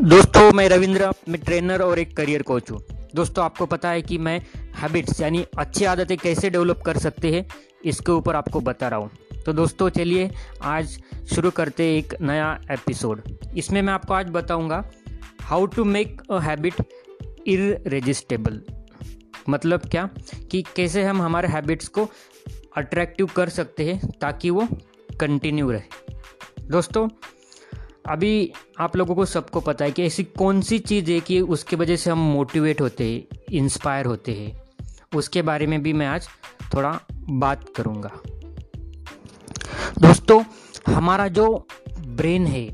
दोस्तों, मैं रविंद्र, मैं ट्रेनर और एक करियर कोच हूँ। दोस्तों, आपको पता है कि मैं हैबिट्स यानी अच्छी आदतें कैसे डेवलप कर सकते हैं, इसके ऊपर आपको बता रहा हूँ। तो दोस्तों, चलिए आज शुरू करते एक नया एपिसोड इसमें मैं आपको आज बताऊँगा how to make a habit irresistible मतलब क्या? कि कैसे हम हमारे हैबिट्स को अट्रैक्टिव कर सकते हैं, ताकि वो कंटिन्यू रहे। दोस्तों अभी आप लोगों को सबको पता है कि ऐसी कौन सी चीज़ है कि उसके वजह से हम मोटिवेट होते हैं इंस्पायर होते हैं। उसके बारे में भी मैं आज थोड़ा बात करूँगा। दोस्तों, हमारा जो ब्रेन है,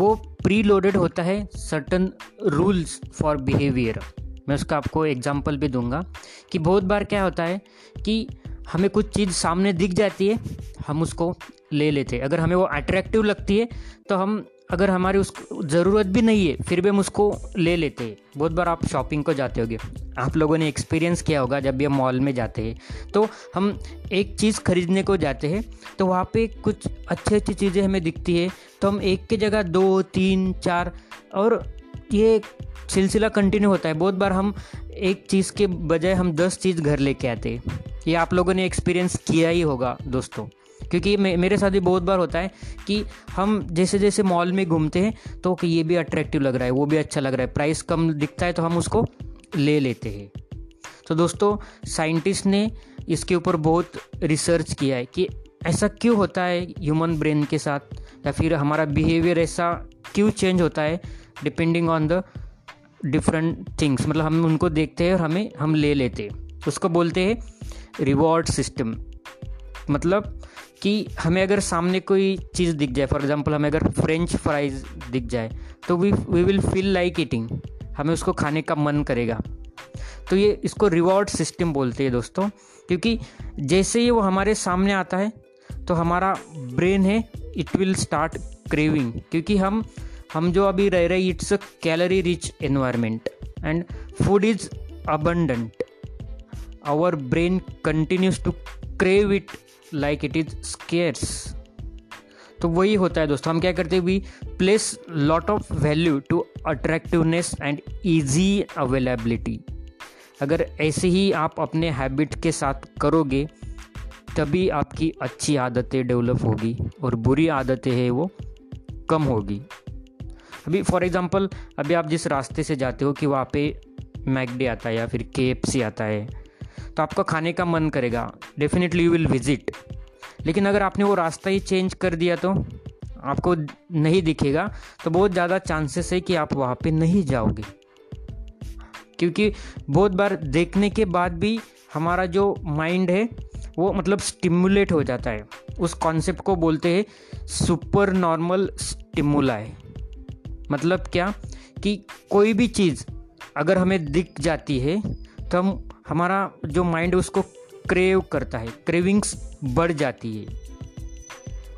वो प्री लोडेड होता है सर्टन रूल्स फॉर बिहेवियर मैं उसका आपको एग्जांपल भी दूँगा कि बहुत बार क्या होता है कि हमें कुछ चीज़ सामने दिख जाती है, हम उसको ले लेते हैं। अगर हमें वो अट्रैक्टिव लगती है तो हम अगर हमारी उस ज़रूरत भी नहीं है, फिर भी हम उसको ले लेते हैं। बहुत बार आप शॉपिंग को जाते होगे, आप लोगों ने एक्सपीरियंस किया होगा जब भी हम मॉल में जाते हैं। तो हम एक चीज़ खरीदने को जाते हैं तो वहाँ पे कुछ अच्छी अच्छी चीज़ें हमें दिखती है। तो हम एक की जगह दो, तीन, चार और ये सिलसिला कंटिन्यू होता है। बहुत बार हम एक चीज़ के बजाय हम दस चीज़ घर लेके आते हैं। ये आप लोगों ने एक्सपीरियंस किया ही होगा, दोस्तों। क्योंकि मेरे साथ भी बहुत बार होता है कि हम जैसे जैसे मॉल में घूमते हैं तो कि ये भी अट्रैक्टिव लग रहा है, वो भी अच्छा लग रहा है। प्राइस कम दिखता है तो हम उसको ले लेते हैं। तो दोस्तों साइंटिस्ट ने इसके ऊपर बहुत रिसर्च किया है कि ऐसा क्यों होता है ह्यूमन ब्रेन के साथ? या फिर हमारा बिहेवियर ऐसा क्यों चेंज होता है? Depending on the different things मतलब हम उनको देखते हैं और हमें, हम ले लेते हैं। उसको बोलते हैं रिवॉर्ड सिस्टम मतलब कि हमें अगर सामने कोई चीज़ दिख जाए फॉर एग्जांपल हमें अगर फ्रेंच फ्राइज दिख जाए तो we we will feel like eating हमें उसको खाने का मन करेगा। तो ये इसको रिवॉर्ड सिस्टम बोलते हैं दोस्तों, क्योंकि जैसे ही वो हमारे सामने आता है तो हमारा ब्रेन है इट विल स्टार्ट क्रेविंग क्योंकि हम हम जो अभी रह रहे it's a calorie rich environment and food is abundant our brain continues to crave it like it is scarce तो वही होता है दोस्तों, हम क्या करते हैं we place lot of value to attractiveness and easy availability अगर ऐसे ही आप अपने हैबिट के साथ करोगे, तभी आपकी अच्छी आदतें डेवलप होगी और बुरी आदतें हैं वो कम होगी। अभी फॉर एग्ज़ाम्पल अभी आप जिस रास्ते से जाते हो कि वहाँ पे मैकडे आता है या फिर के आता है तो आपका खाने का मन करेगा। डेफिनेटली यू विल विज़िट लेकिन अगर आपने वो रास्ता ही चेंज कर दिया तो आपको नहीं दिखेगा तो बहुत ज़्यादा चांसेस है कि आप वहाँ पे नहीं जाओगे। क्योंकि बहुत बार देखने के बाद भी हमारा जो माइंड है, वो मतलब स्टिमुलेट हो जाता है। उस कॉन्सेप्ट को बोलते हैं सुपर नॉर्मल स्टिमुलाई मतलब क्या? कि कोई भी चीज़ अगर हमें दिख जाती है तो हम हमारा जो माइंड उसको क्रेव करता है। क्रेविंग्स बढ़ जाती है।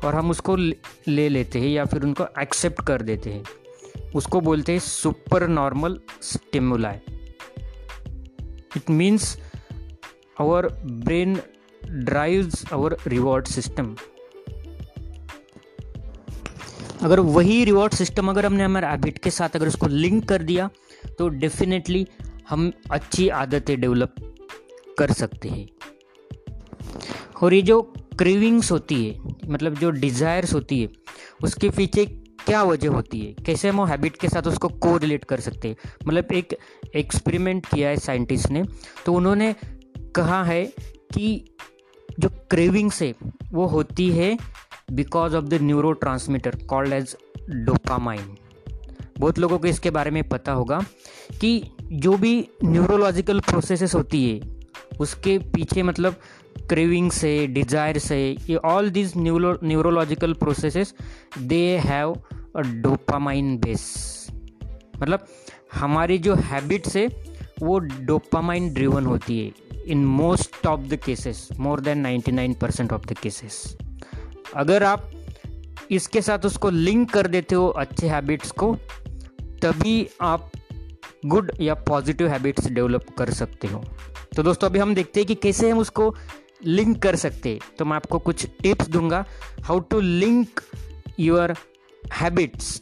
और हम उसको ले लेते हैं या फिर उनको एक्सेप्ट कर देते हैं। उसको बोलते हैं super normal stimuli it means our brain drives our reward system अगर वही रिवॉर्ड सिस्टम अगर हमने हमारे हैबिट के साथ अगर उसको लिंक कर दिया तो डेफिनेटली हम अच्छी आदतें डेवलप कर सकते हैं। और ये जो क्रेविंग्स होती है मतलब जो डिज़ायर्स होती है, उसके पीछे क्या वजह होती है? कैसे हम हैबिट के साथ उसको को रिलेट कर सकते हैं? मतलब एक एक्सपेरिमेंट किया है साइंटिस्ट ने तो उन्होंने कहा है कि जो क्रेविंग्स है, वो होती है because of the neurotransmitter called as dopamine बहुत लोगों को इसके बारे में पता होगा। कि जो भी न्यूरोलॉजिकल प्रोसेसेस होती है, उसके पीछे मतलब क्रेविंग से डिज़ायर से ये all this neurological processes they have a dopamine base मतलब हमारी जो हैबिट्स है, वो डोपामाइन ड्रिवन होती है in most of the cases more than 99 percent of the cases अगर आप इसके साथ उसको लिंक कर देते हो अच्छे हैबिट्स को, तभी आप गुड या पॉजिटिव हैबिट्स डेवलप कर सकते हो। तो दोस्तों, अभी हम देखते हैं कि कैसे हम उसको लिंक कर सकते हैं। तो मैं आपको कुछ टिप्स दूँगा how to link your habits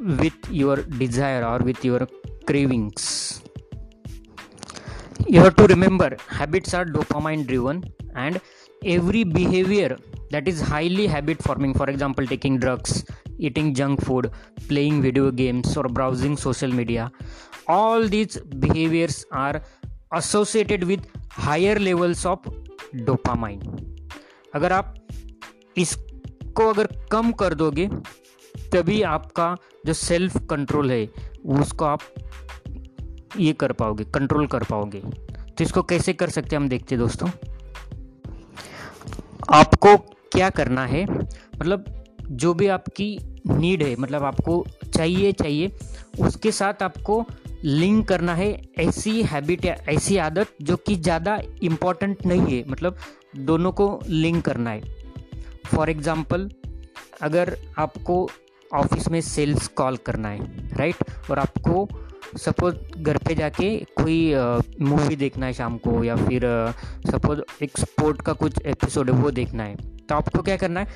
with your desire और with your cravings you have to remember habits are dopamine driven and every behaviour that is highly habit forming for example taking drugs eating junk food playing video games or browsing social media all these behaviors are associated with higher levels of dopamine अगर आप इसको अगर कम कर दोगे तभी आपका जो self control है उसको आप ये कर पाओगे कंट्रोल कर पाओगे तो इसको कैसे कर सकते हैं हम देखते दोस्तों आपको क्या करना है मतलब जो भी आपकी नीड है मतलब आपको चाहिए चाहिए, उसके साथ आपको लिंक करना है ऐसी हैबिट या ऐसी आदत जो कि ज़्यादा इंपॉर्टेंट नहीं है मतलब दोनों को लिंक करना है। फॉर एग्ज़ाम्पल अगर आपको ऑफ़िस में सेल्स कॉल करना है राइट और आपको सपोज़ घर पे जाके कोई मूवी देखना है शाम को या फिर सपोज़ एक स्पोर्ट का कुछ एपिसोड है वो देखना है तो आपको क्या करना है?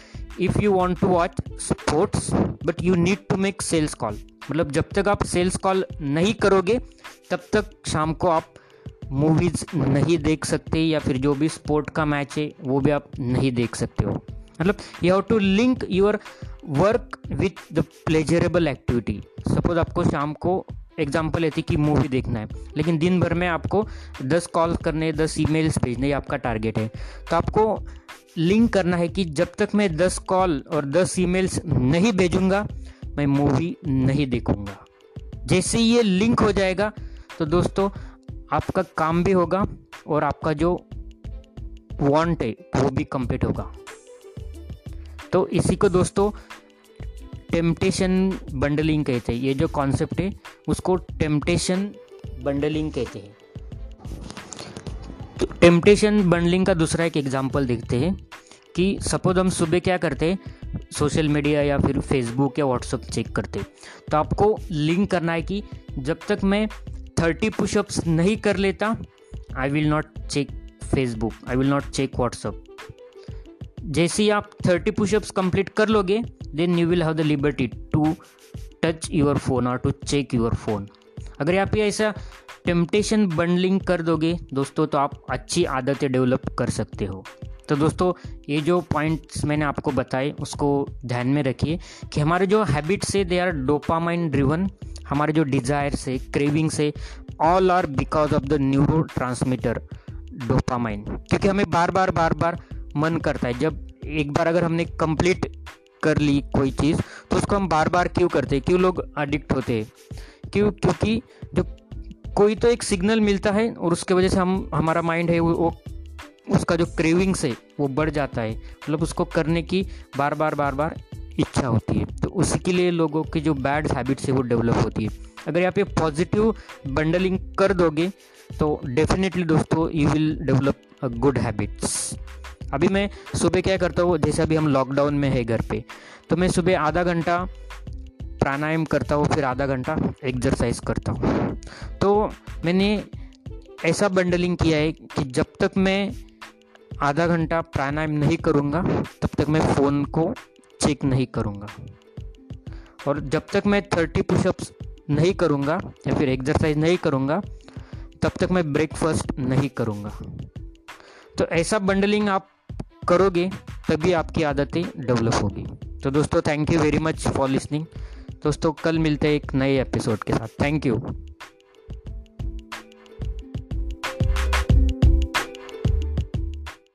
If you want to watch sports but you need to make sales call मतलब जब तक आप सेल्स कॉल नहीं करोगे, तब तक शाम को आप मूवीज़ नहीं देख सकते या फिर जो भी स्पोर्ट का मैच है, वो भी आप नहीं देख सकते हो। मतलब you have to link your work with the pleasurable activity suppose आपको शाम को एग्ज़ाम्पल लेती कि मूवी देखना है। लेकिन दिन भर में आपको 10 कॉल करने 10 ईमेल्स भेजने, ये आपका टारगेट है। तो आपको लिंक करना है कि जब तक मैं 10 कॉल और 10 ईमेल्स नहीं भेजूँगा, मैं मूवी नहीं देखूँगा। जैसे ये लिंक हो जाएगा तो दोस्तों, आपका काम भी होगा और आपका जो वांट है, वो भी कंप्लीट होगा। तो इसी को दोस्तों टेम्पटेशन बंडलिंग कहते हैं ये जो कॉन्सेप्ट है, उसको टेम्पटेशन बंडलिंग कहते हैं तो टेम्पटेशन बंडलिंग का दूसरा एक एग्जांपल देखते हैं कि सपोज़ हम सुबह क्या करते हैं सोशल मीडिया या फिर फेसबुक या व्हाट्सअप चेक करते तो आपको लिंक करना है कि जब तक मैं थर्टी पुशअप्स नहीं कर लेता I will not check Facebook I will not check WhatsApp जैसे ही आप थर्टी पुशअप्स कंप्लीट कर लोगे then you will have the liberty to touch your phone और टू चेक योर फ़ोन अगर आप ये ऐसा टेम्पटेशन बंडलिंग कर दोगे, दोस्तों तो आप अच्छी आदतें डेवलप कर सकते हो। तो दोस्तों, ये जो पॉइंट्स मैंने आपको बताए, उसको ध्यान में रखिए कि हमारे जो हैबिट्स है दे आर डोपामाइन ड्रिवन हमारे जो डिज़ायर्स है क्रेविंग्स है all are because of the neurotransmitter dopamine क्योंकि हमें बार बार बार बार मन करता है। जब एक बार अगर हमने कंप्लीट कर ली कोई चीज़ तो उसको हम बार बार क्यों करते हैं? क्यों लोग अडिक्ट होते हैं? क्यों? क्योंकि जो कोई तो एक सिग्नल मिलता है और उसके वजह से हम हमारा माइंड है वो, वो उसका जो क्रेविंग्स है वो बढ़ जाता है। मतलब उसको करने की बार बार बार बार इच्छा होती है। तो उसी के लिए लोगों की जो बैड हैबिट्स है वो डेवलप होती है। अगर यहाँ पे पॉजिटिव बंडलिंग कर दोगे तो डेफिनेटली दोस्तों you will develop a good habits अभी मैं सुबह क्या करता हूँ, जैसे अभी हम लॉकडाउन में है घर पे तो मैं सुबह आधा घंटा प्राणायाम करता हूँ, फिर आधा घंटा एक्सरसाइज करता हूँ। तो मैंने ऐसा बंडलिंग किया है कि जब तक मैं आधा घंटा प्राणायाम नहीं करूँगा, तब तक मैं फ़ोन को चेक नहीं करूँगा। और जब तक मैं थर्टी पुशअप्स नहीं करूँगा या फिर एक्सरसाइज नहीं करूँगा, तब तक मैं ब्रेकफास्ट नहीं करूँगा। तो ऐसा बंडलिंग आप करोगे, तभी आपकी आदतें डेवलप होगी। तो दोस्तों thank you very much for listening दोस्तों, कल मिलते हैं एक नए एपिसोड के साथ. Thank you